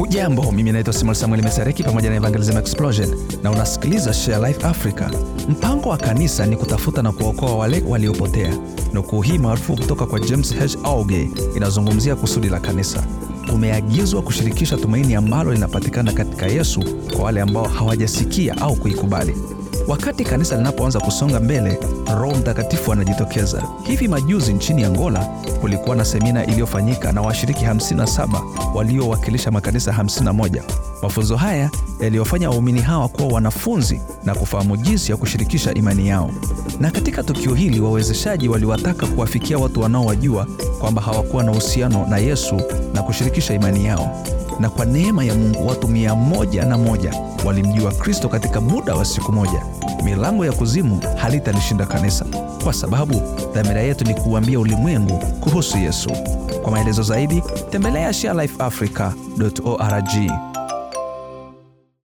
Hujambo, mimi naitwa Simon Samuel Mesareki pamoja na Evangelism Explosion na unasikiliza Share Life Africa. Mpango wa kanisa ni kutafuta na kuokoa wale waliopotea. Nukuu hii maarufu kutoka kwa James H. Auge inazungumzia kusudi la kanisa. Tumeagizwa kushirikisha tumaini ambalo linapatikana katika Yesu kwa wale ambao hawajasikia au kuikubali. Wakati kanisa linapoanza kusonga mbele, Roho Mtakatifu anajitokeza. Hivi majuzi nchini Angola kulikuwa na semina iliyofanyika na washiriki 57 waliowakilisha makanisa 51. Mafunzo haya yaliyofanya waumini hawa kuwa wanafunzi na kufahamu jinsi ya kushirikisha imani yao. Na katika tukio hili, wawezeshaji waliwataka kuwafikia watu wanaowajua kwamba hawakuwa na uhusiano na Yesu na kushirikisha imani yao na kwa neema ya Mungu watu mia moja na moja walimjua Kristo katika muda wa siku moja. Milango ya kuzimu halitalishinda kanisa, kwa sababu dhamira yetu ni kuambia ulimwengu kuhusu Yesu. Kwa maelezo zaidi tembelea sharelifeafrica.org.